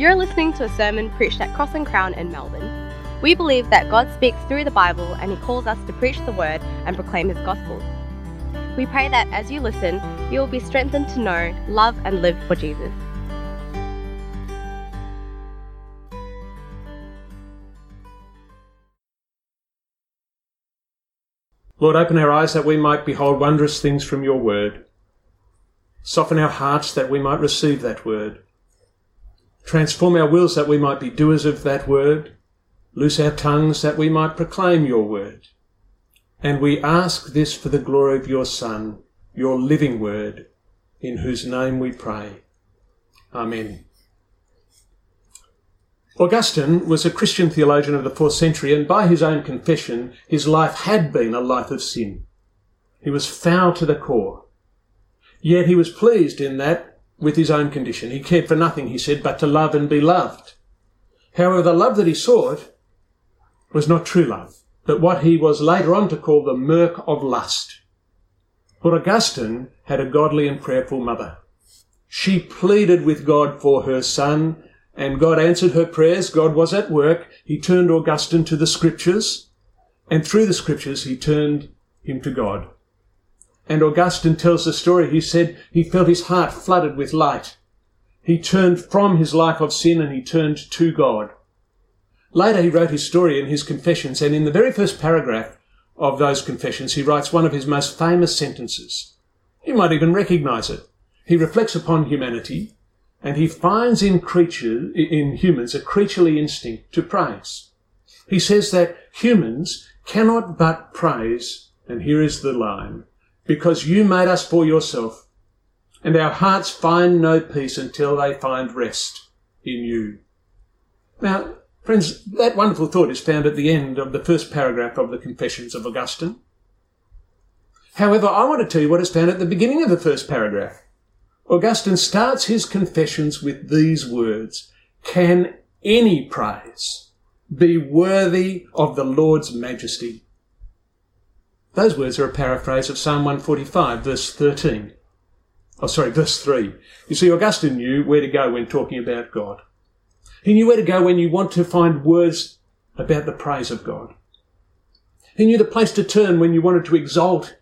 You're listening to a sermon preached at Cross and Crown in Melbourne. We believe that God speaks through the Bible and He calls us to preach the Word and proclaim His gospel. We pray that as you listen, you will be strengthened to know, love, and live for Jesus. Lord, open our eyes that we might behold wondrous things from your word. Soften our hearts that we might receive that word. Transform our wills that we might be doers of that word. Loose our tongues that we might proclaim your word. And we ask this for the glory of your Son, your living word, in whose name we pray. Amen. Augustine was a Christian theologian of the fourth century, and by his own confession, his life had been a life of sin. He was foul to the core. Yet he was pleased in that with his own condition. He cared for nothing, he said, but to love and be loved. However, the love that he sought was not true love, but what he was later on to call the murk of lust. But Augustine had a godly and prayerful mother. She pleaded with God for her son and God answered her prayers. God was at work. He turned Augustine to the scriptures, and through the scriptures, he turned him to God. And Augustine tells the story. He said he felt his heart flooded with light. He turned from his life of sin and he turned to God. Later, he wrote his story in his confessions, and in the very first paragraph of those confessions, he writes one of his most famous sentences. You might even recognize it. He reflects upon humanity and he finds in creatures, in humans, a creaturely instinct to praise. He says that humans cannot but praise, and here is the line, because you made us for yourself, and our hearts find no peace until they find rest in you. Now, friends, that wonderful thought is found at the end of the first paragraph of the Confessions of Augustine. However, I want to tell you what is found at the beginning of the first paragraph. Augustine starts his confessions with these words Can any praise be worthy of the Lord's majesty? Those words are a paraphrase of Psalm 145, verse 13. Oh, sorry, verse 3. You see, Augustine knew where to go when talking about God. He knew where to go when you want to find words about the praise of God. He knew the place to turn when you wanted to exalt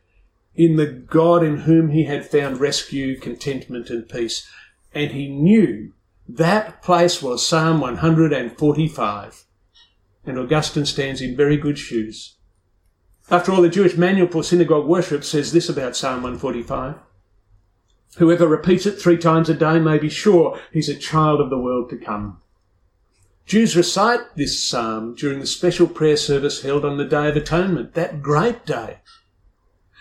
in the God in whom he had found rescue, contentment, and peace. And he knew that place was Psalm 145. And Augustine stands in very good shoes. After all, the Jewish Manual for Synagogue Worship says this about Psalm 145. Whoever repeats it three times a day may be sure he's a child of the world to come. Jews recite this psalm during the special prayer service held on the Day of Atonement, that great day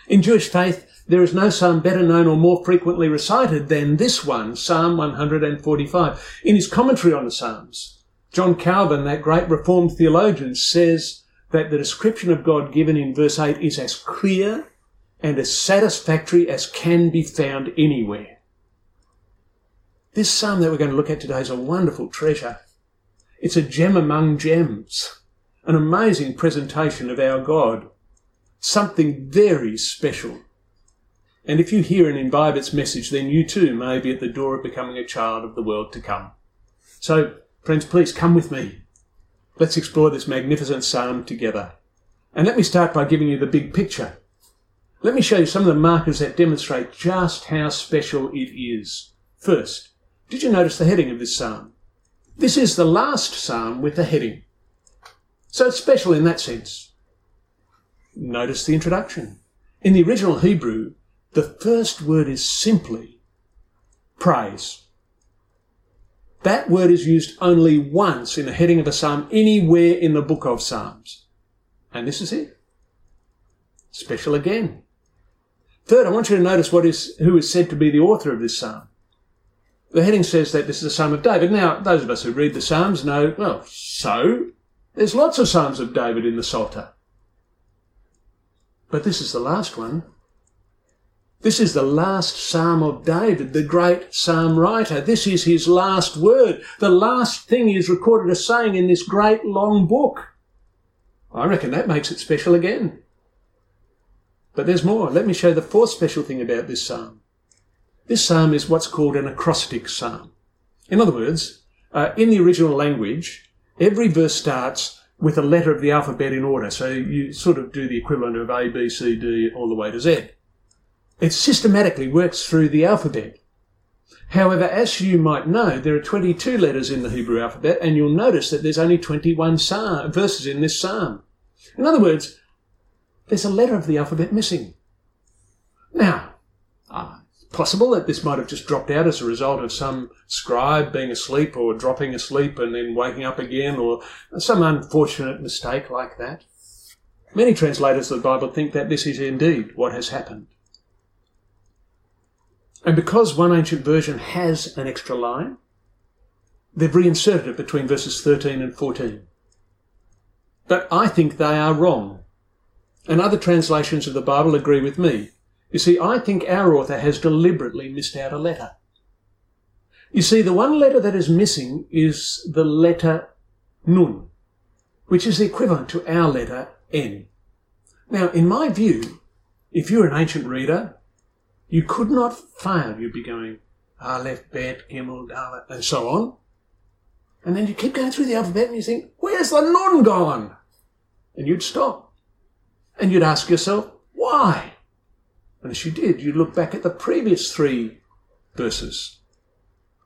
in Jewish faith, there is no psalm better known or more frequently recited than this one, Psalm 145. In his commentary on the Psalms, John Calvin, that great Reformed theologian, says that the description of God given in verse 8 is as clear and as satisfactory as can be found anywhere. This psalm that we're going to look at today is a wonderful treasure. It's a gem among gems, an amazing presentation of our God something very special. And if you hear and imbibe its message, then you too may be at the door of becoming a child of the world to come. So, friends, please come with me. Let's explore this magnificent psalm together. And let me start by giving you the big picture. Let me show you some of the markers that demonstrate just how special it is. First, did you notice the heading of this psalm? This is the last psalm with the heading. So it's special in that sense. Notice the introduction. In the original Hebrew, the first word is simply praise. That word is used only once in the heading of a psalm anywhere in the book of Psalms. And this is it. Special again. Third, I want you to notice what is, who is said to be the author of this psalm. The heading says that this is a psalm of David. Now, those of us who read the psalms know, well, so? There's lots of psalms of David in the Psalter. But this is the last one. This is the last psalm of David, the great psalm writer. This is his last word, the last thing he is recorded as saying in this great long book. I reckon that makes it special again. But there's more. Let me show the fourth special thing about this psalm. This psalm is what's called an acrostic psalm. In other words, uh, in the original language, every verse starts with a letter of the alphabet in order. So you sort of do the equivalent of A, B, C, D, all the way to Z. It systematically works through the alphabet. However, as you might know, there are 22 letters in the Hebrew alphabet, and you'll notice that there's only 21 psalm, verses in this psalm. In other words, there's a letter of the alphabet missing. Now, uh, possible that this might have just dropped out as a result of some scribe being asleep or dropping asleep and then waking up again or some unfortunate mistake like that. Many translators of the Bible think that this is indeed what has happened. And because one ancient version has an extra line, they've reinserted it between verses 13 and 14. But I think they are wrong. And other translations of the Bible agree with me. You see, I think our author has deliberately missed out a letter. You see, the one letter that is missing is the letter Nun, which is the equivalent to our letter N. Now, in my view, if you're an ancient reader, you could not fail. You'd be going Aleph, Bet, Gimel, Dalet, and so on. And then you keep going through the alphabet and you think, where's the Nun gone? And you'd stop. And you'd ask yourself, why? And as you did, you'd look back at the previous three verses.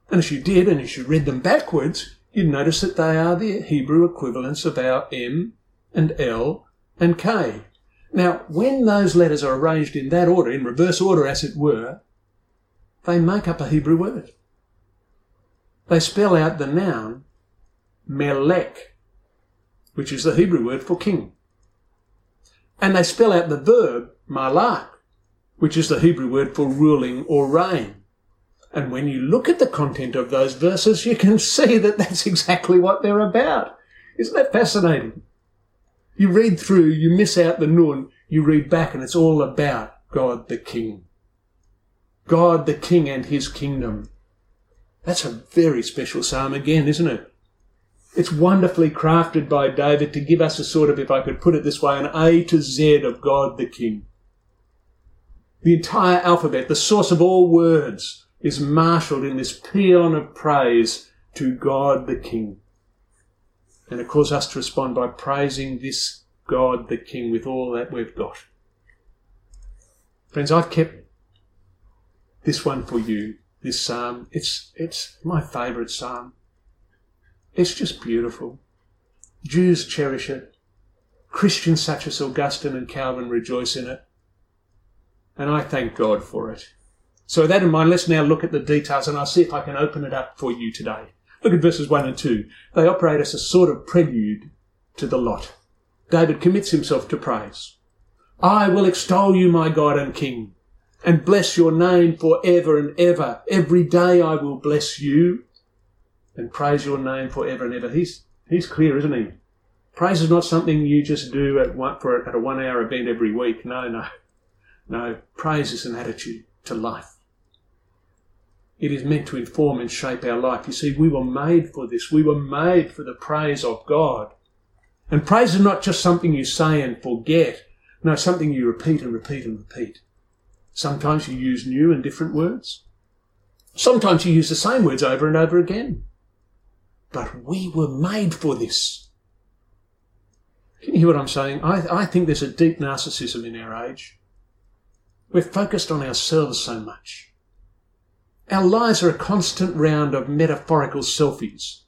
And as you did, and as you read them backwards, you'd notice that they are the Hebrew equivalents of our M and L and K. Now, when those letters are arranged in that order, in reverse order as it were, they make up a Hebrew word. They spell out the noun melech, which is the Hebrew word for king. And they spell out the verb malach, which is the Hebrew word for ruling or reign. And when you look at the content of those verses, you can see that that's exactly what they're about. Isn't that fascinating? You read through, you miss out the nun, you read back, and it's all about God the King. God the King and his kingdom. That's a very special psalm again, isn't it? It's wonderfully crafted by David to give us a sort of, if I could put it this way, an A to Z of God the King. The entire alphabet, the source of all words, is marshalled in this paean of praise to God the King. And it calls us to respond by praising this God the King with all that we've got. Friends, I've kept this one for you, this psalm. It's, it's my favourite psalm. It's just beautiful. Jews cherish it. Christians such as Augustine and Calvin rejoice in it. And I thank God for it. So with that in mind, let's now look at the details and I'll see if I can open it up for you today. Look at verses 1 and 2. They operate as a sort of prelude to the lot. David commits himself to praise. I will extol you, my God and King, and bless your name for ever and ever. Every day I will bless you and praise your name for ever and ever. He's, he's clear, isn't he? Praise is not something you just do at one, for, at a one hour event every week. No, no. No, praise is an attitude to life. It is meant to inform and shape our life. You see, we were made for this. We were made for the praise of God. And praise is not just something you say and forget. No, something you repeat and repeat and repeat. Sometimes you use new and different words. Sometimes you use the same words over and over again. But we were made for this. Can you hear what I'm saying? I, I think there's a deep narcissism in our age. We're focused on ourselves so much. Our lives are a constant round of metaphorical selfies.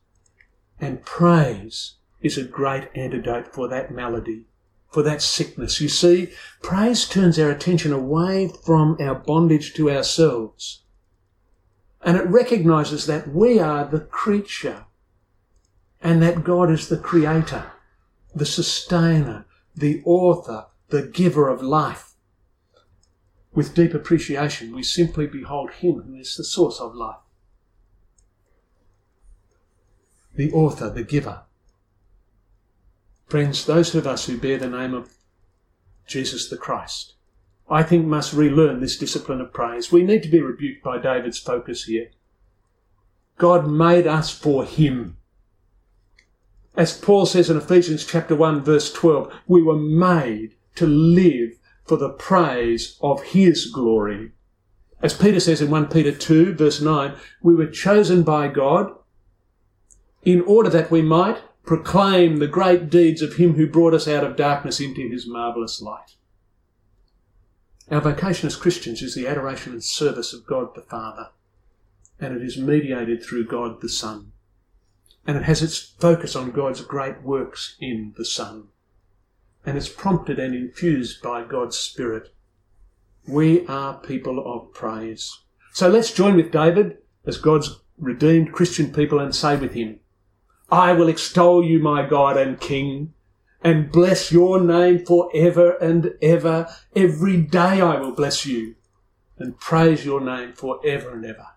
And praise is a great antidote for that malady, for that sickness. You see, praise turns our attention away from our bondage to ourselves. And it recognizes that we are the creature and that God is the creator, the sustainer, the author, the giver of life. With deep appreciation, we simply behold Him who is the source of life, the author, the giver. Friends, those of us who bear the name of Jesus the Christ, I think must relearn this discipline of praise. We need to be rebuked by David's focus here. God made us for Him. As Paul says in Ephesians chapter 1 verse 12, we were made to live for the praise of his glory. As Peter says in 1 Peter 2 verse 9, we were chosen by God in order that we might proclaim the great deeds of him who brought us out of darkness into his marvellous light. Our vocation as Christians is the adoration and service of God the Father, and it is mediated through God the Son. And it has its focus on God's great works in the Son. And it's prompted and infused by God's Spirit. We are people of praise. So let's join with David as God's redeemed Christian people and say with him, I will extol you, my God and King, and bless your name for ever and ever. Every day I will bless you and praise your name for ever and ever.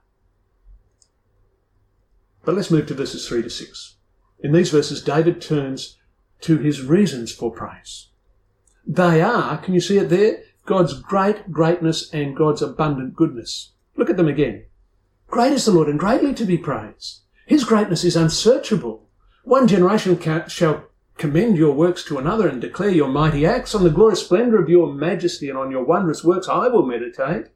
But let's move to verses 3 to 6. In these verses, David turns to his reasons for praise. They are, can you see it there? God's great greatness and God's abundant goodness. Look at them again. Great is the Lord and greatly to be praised. His greatness is unsearchable. One generation shall commend your works to another and declare your mighty acts. On the glorious splendour of your majesty and on your wondrous works I will meditate.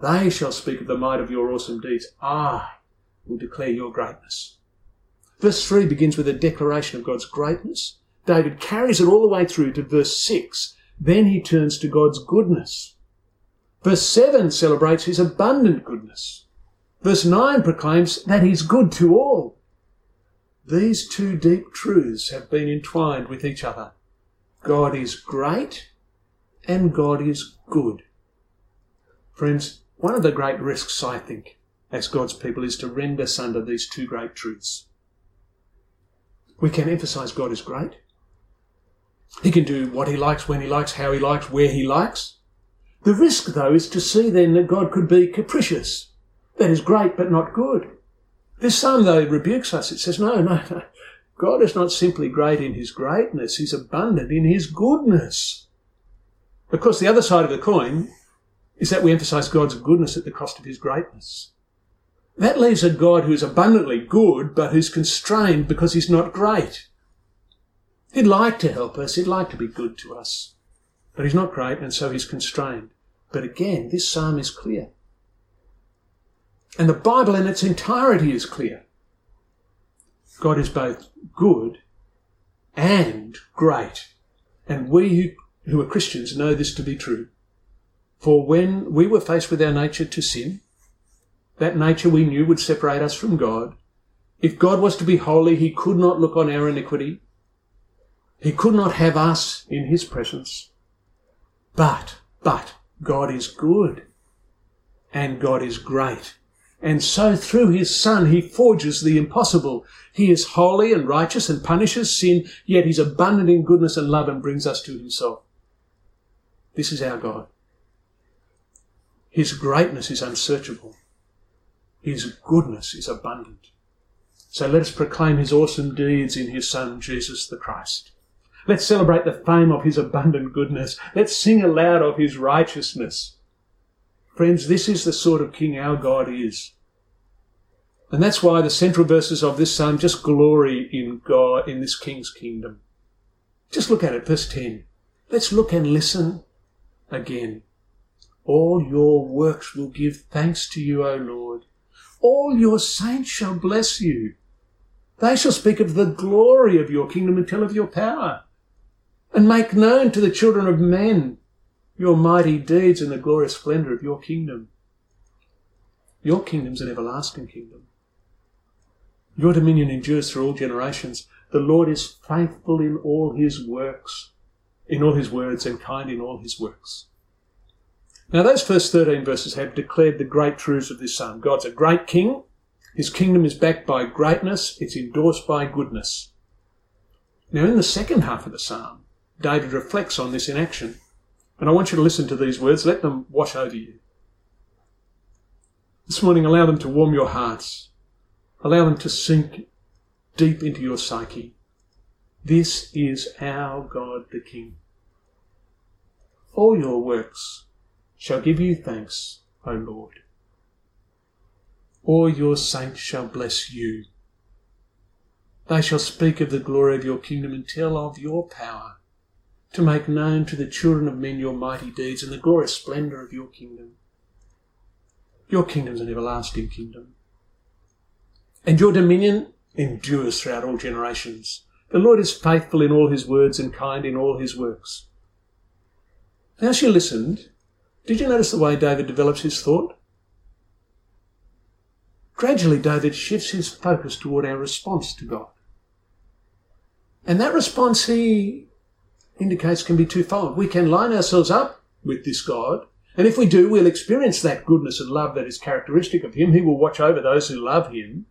They shall speak of the might of your awesome deeds. I will declare your greatness. Verse 3 begins with a declaration of God's greatness. David carries it all the way through to verse 6. Then he turns to God's goodness. Verse 7 celebrates his abundant goodness. Verse 9 proclaims that he's good to all. These two deep truths have been entwined with each other. God is great and God is good. Friends, one of the great risks, I think, as God's people is to rend us under these two great truths. We can emphasize God is great. He can do what he likes, when he likes, how he likes, where he likes. The risk, though, is to see then that God could be capricious. That is great, but not good. This psalm, though, rebukes us. It says, no, no, no. God is not simply great in his greatness, he's abundant in his goodness. Of course, the other side of the coin is that we emphasize God's goodness at the cost of his greatness. That leaves a God who's abundantly good, but who's constrained because he's not great. He'd like to help us, he'd like to be good to us, but he's not great, and so he's constrained. But again, this psalm is clear. And the Bible in its entirety is clear. God is both good and great. And we who are Christians know this to be true. For when we were faced with our nature to sin, that nature we knew would separate us from God. If God was to be holy, he could not look on our iniquity. He could not have us in his presence. But, but, God is good. And God is great. And so through his Son, he forges the impossible. He is holy and righteous and punishes sin, yet he's abundant in goodness and love and brings us to himself. This is our God. His greatness is unsearchable. His goodness is abundant. So let us proclaim his awesome deeds in his Son, Jesus the Christ. Let's celebrate the fame of his abundant goodness. Let's sing aloud of his righteousness. Friends, this is the sort of king our God is. And that's why the central verses of this psalm just glory in God, in this king's kingdom. Just look at it, verse 10. Let's look and listen again. All your works will give thanks to you, O Lord. All your saints shall bless you. They shall speak of the glory of your kingdom and tell of your power, and make known to the children of men your mighty deeds and the glorious splendour of your kingdom. Your kingdom's an everlasting kingdom. Your dominion endures through all generations. The Lord is faithful in all his works, in all his words, and kind in all his works. Now, those first 13 verses have declared the great truths of this psalm. God's a great king. His kingdom is backed by greatness. It's endorsed by goodness. Now, in the second half of the psalm, David reflects on this in action. And I want you to listen to these words. Let them wash over you. This morning, allow them to warm your hearts. Allow them to sink deep into your psyche. This is our God the King. All your works shall give you thanks, O Lord. All your saints shall bless you. They shall speak of the glory of your kingdom and tell of your power to make known to the children of men your mighty deeds and the glorious splendour of your kingdom. Your kingdom is an everlasting kingdom. And your dominion endures throughout all generations. The Lord is faithful in all his words and kind in all his works. Now, she listened, did you notice the way David develops his thought? Gradually, David shifts his focus toward our response to God. And that response he indicates can be twofold. We can line ourselves up with this God, and if we do, we'll experience that goodness and love that is characteristic of Him. He will watch over those who love Him.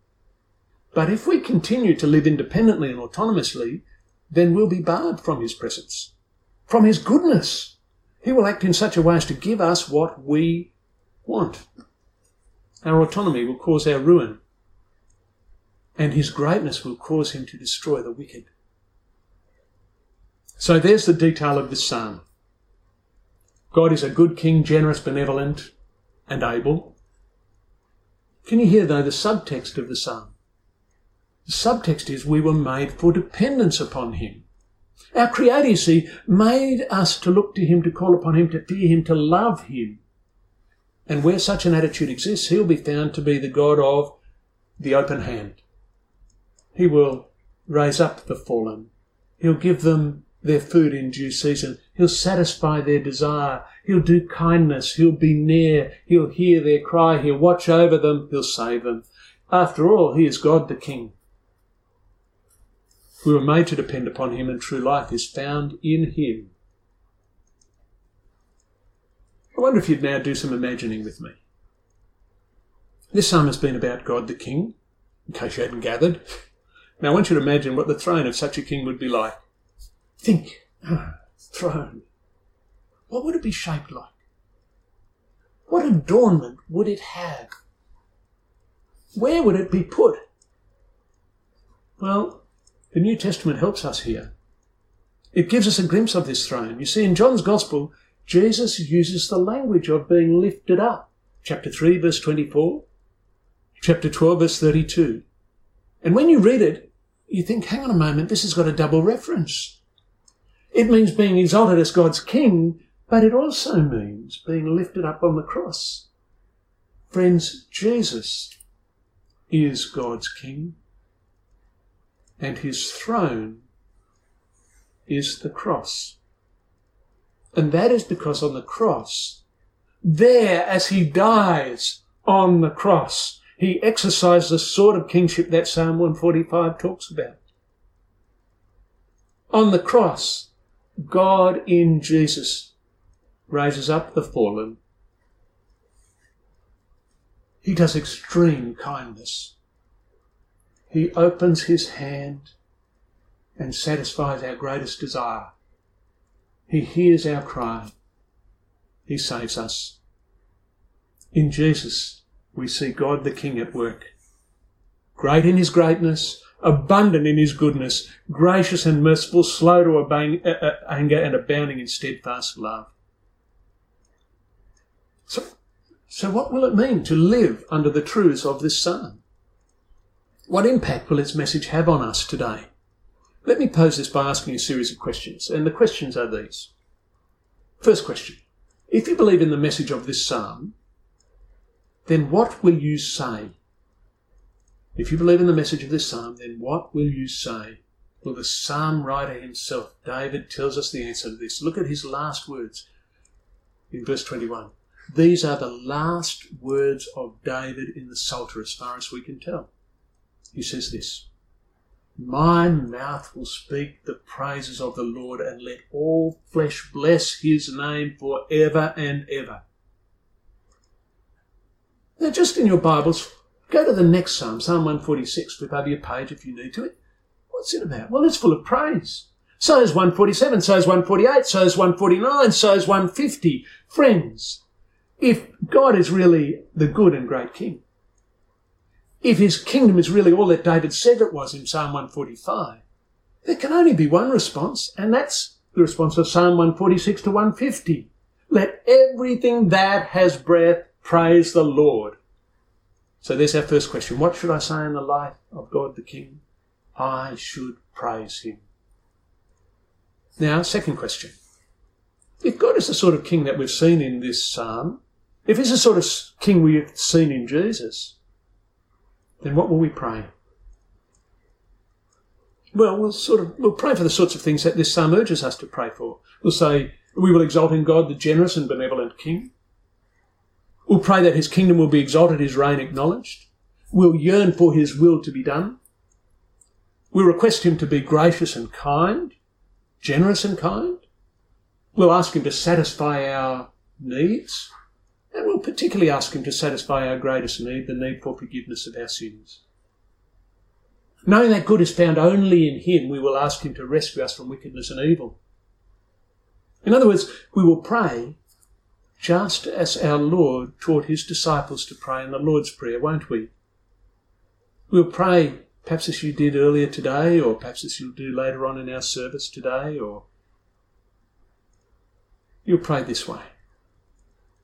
But if we continue to live independently and autonomously, then we'll be barred from His presence, from His goodness. He will act in such a way as to give us what we want. Our autonomy will cause our ruin, and His greatness will cause Him to destroy the wicked. So there's the detail of this psalm. God is a good king, generous, benevolent, and able. Can you hear, though, the subtext of the psalm? The subtext is we were made for dependence upon him. Our Creator, you see, made us to look to him, to call upon him, to fear him, to love him. And where such an attitude exists, he'll be found to be the God of the open hand. He will raise up the fallen. He'll give them their food in due season. He'll satisfy their desire. He'll do kindness. He'll be near. He'll hear their cry. He'll watch over them. He'll save them. After all, He is God the King. We were made to depend upon Him, and true life is found in Him. I wonder if you'd now do some imagining with me. This psalm has been about God the King, in case you hadn't gathered. Now I want you to imagine what the throne of such a king would be like. Think, ah, throne. What would it be shaped like? What adornment would it have? Where would it be put? Well, the New Testament helps us here. It gives us a glimpse of this throne. You see, in John's Gospel, Jesus uses the language of being lifted up. Chapter 3, verse 24. Chapter 12, verse 32. And when you read it, you think, hang on a moment, this has got a double reference. It means being exalted as God's king, but it also means being lifted up on the cross. Friends, Jesus is God's king, and his throne is the cross. And that is because on the cross, there as he dies on the cross, he exercised the sort of kingship that Psalm 145 talks about. On the cross, God in Jesus raises up the fallen. He does extreme kindness. He opens his hand and satisfies our greatest desire. He hears our cry. He saves us. In Jesus, we see God the King at work. Great in his greatness, abundant in his goodness, gracious and merciful, slow to uh, uh, anger, and abounding in steadfast love. So, so, what will it mean to live under the truths of this psalm? What impact will its message have on us today? Let me pose this by asking a series of questions, and the questions are these. First question If you believe in the message of this psalm, then what will you say if you believe in the message of this psalm, then what will you say? Well, the psalm writer himself, David, tells us the answer to this. Look at his last words in verse 21. These are the last words of David in the Psalter, as far as we can tell. He says this My mouth will speak the praises of the Lord, and let all flesh bless his name for ever and ever. Now, just in your Bibles, Go to the next psalm, Psalm 146. Flip over your page if you need to it. What's it about? Well, it's full of praise. So is 147, so is 148, so is 149, so is 150. Friends, if God is really the good and great King, if his kingdom is really all that David said it was in Psalm 145, there can only be one response, and that's the response of Psalm 146 to 150. Let everything that has breath praise the Lord. So there's our first question. What should I say in the life of God the King? I should praise him. Now, second question. If God is the sort of king that we've seen in this psalm, if he's the sort of king we've seen in Jesus, then what will we pray? Well, we'll sort of we'll pray for the sorts of things that this psalm urges us to pray for. We'll say, We will exalt in God the generous and benevolent King. We'll pray that his kingdom will be exalted, his reign acknowledged. We'll yearn for his will to be done. We'll request him to be gracious and kind, generous and kind. We'll ask him to satisfy our needs. And we'll particularly ask him to satisfy our greatest need, the need for forgiveness of our sins. Knowing that good is found only in him, we will ask him to rescue us from wickedness and evil. In other words, we will pray just as our Lord taught his disciples to pray in the Lord's Prayer, won't we? We'll pray perhaps as you did earlier today, or perhaps as you'll do later on in our service today, or you'll pray this way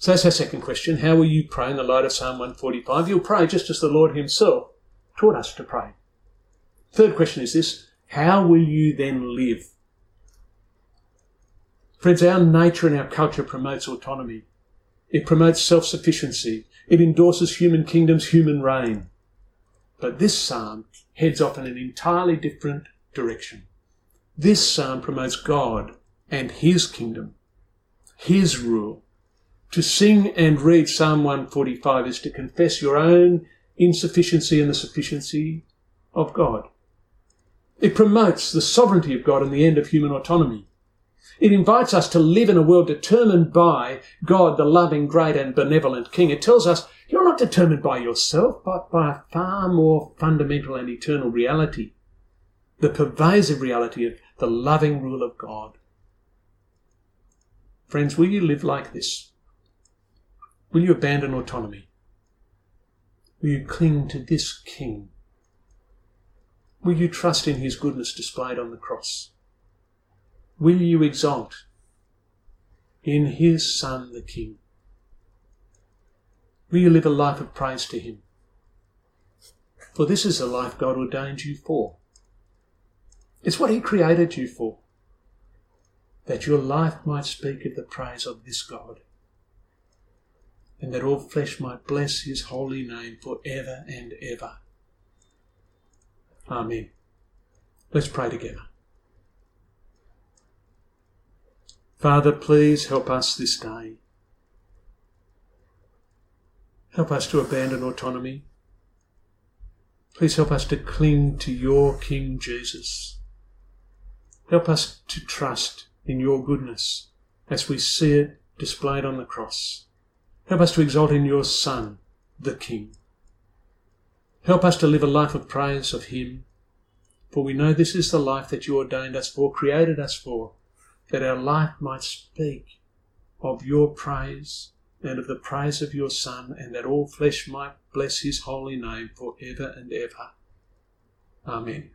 So that's our second question. How will you pray in the light of Psalm 145? You'll pray just as the Lord Himself taught us to pray. Third question is this How will you then live? Friends, our nature and our culture promotes autonomy. It promotes self sufficiency. It endorses human kingdoms, human reign. But this psalm heads off in an entirely different direction. This psalm promotes God and His kingdom, His rule. To sing and read Psalm 145 is to confess your own insufficiency and the sufficiency of God. It promotes the sovereignty of God and the end of human autonomy. It invites us to live in a world determined by God, the loving, great, and benevolent King. It tells us you're not determined by yourself, but by a far more fundamental and eternal reality the pervasive reality of the loving rule of God. Friends, will you live like this? Will you abandon autonomy? Will you cling to this King? Will you trust in his goodness displayed on the cross? will you exalt in his Son, the King? Will you live a life of praise to him? For this is the life God ordained you for. It's what he created you for. That your life might speak of the praise of this God. And that all flesh might bless his holy name for ever and ever. Amen. Let's pray together. Father, please help us this day. Help us to abandon autonomy. Please help us to cling to your King Jesus. Help us to trust in your goodness as we see it displayed on the cross. Help us to exalt in your Son, the King. Help us to live a life of praise of Him, for we know this is the life that you ordained us for, created us for that our life might speak of your praise and of the praise of your Son, and that all flesh might bless his holy name for ever and ever. Amen.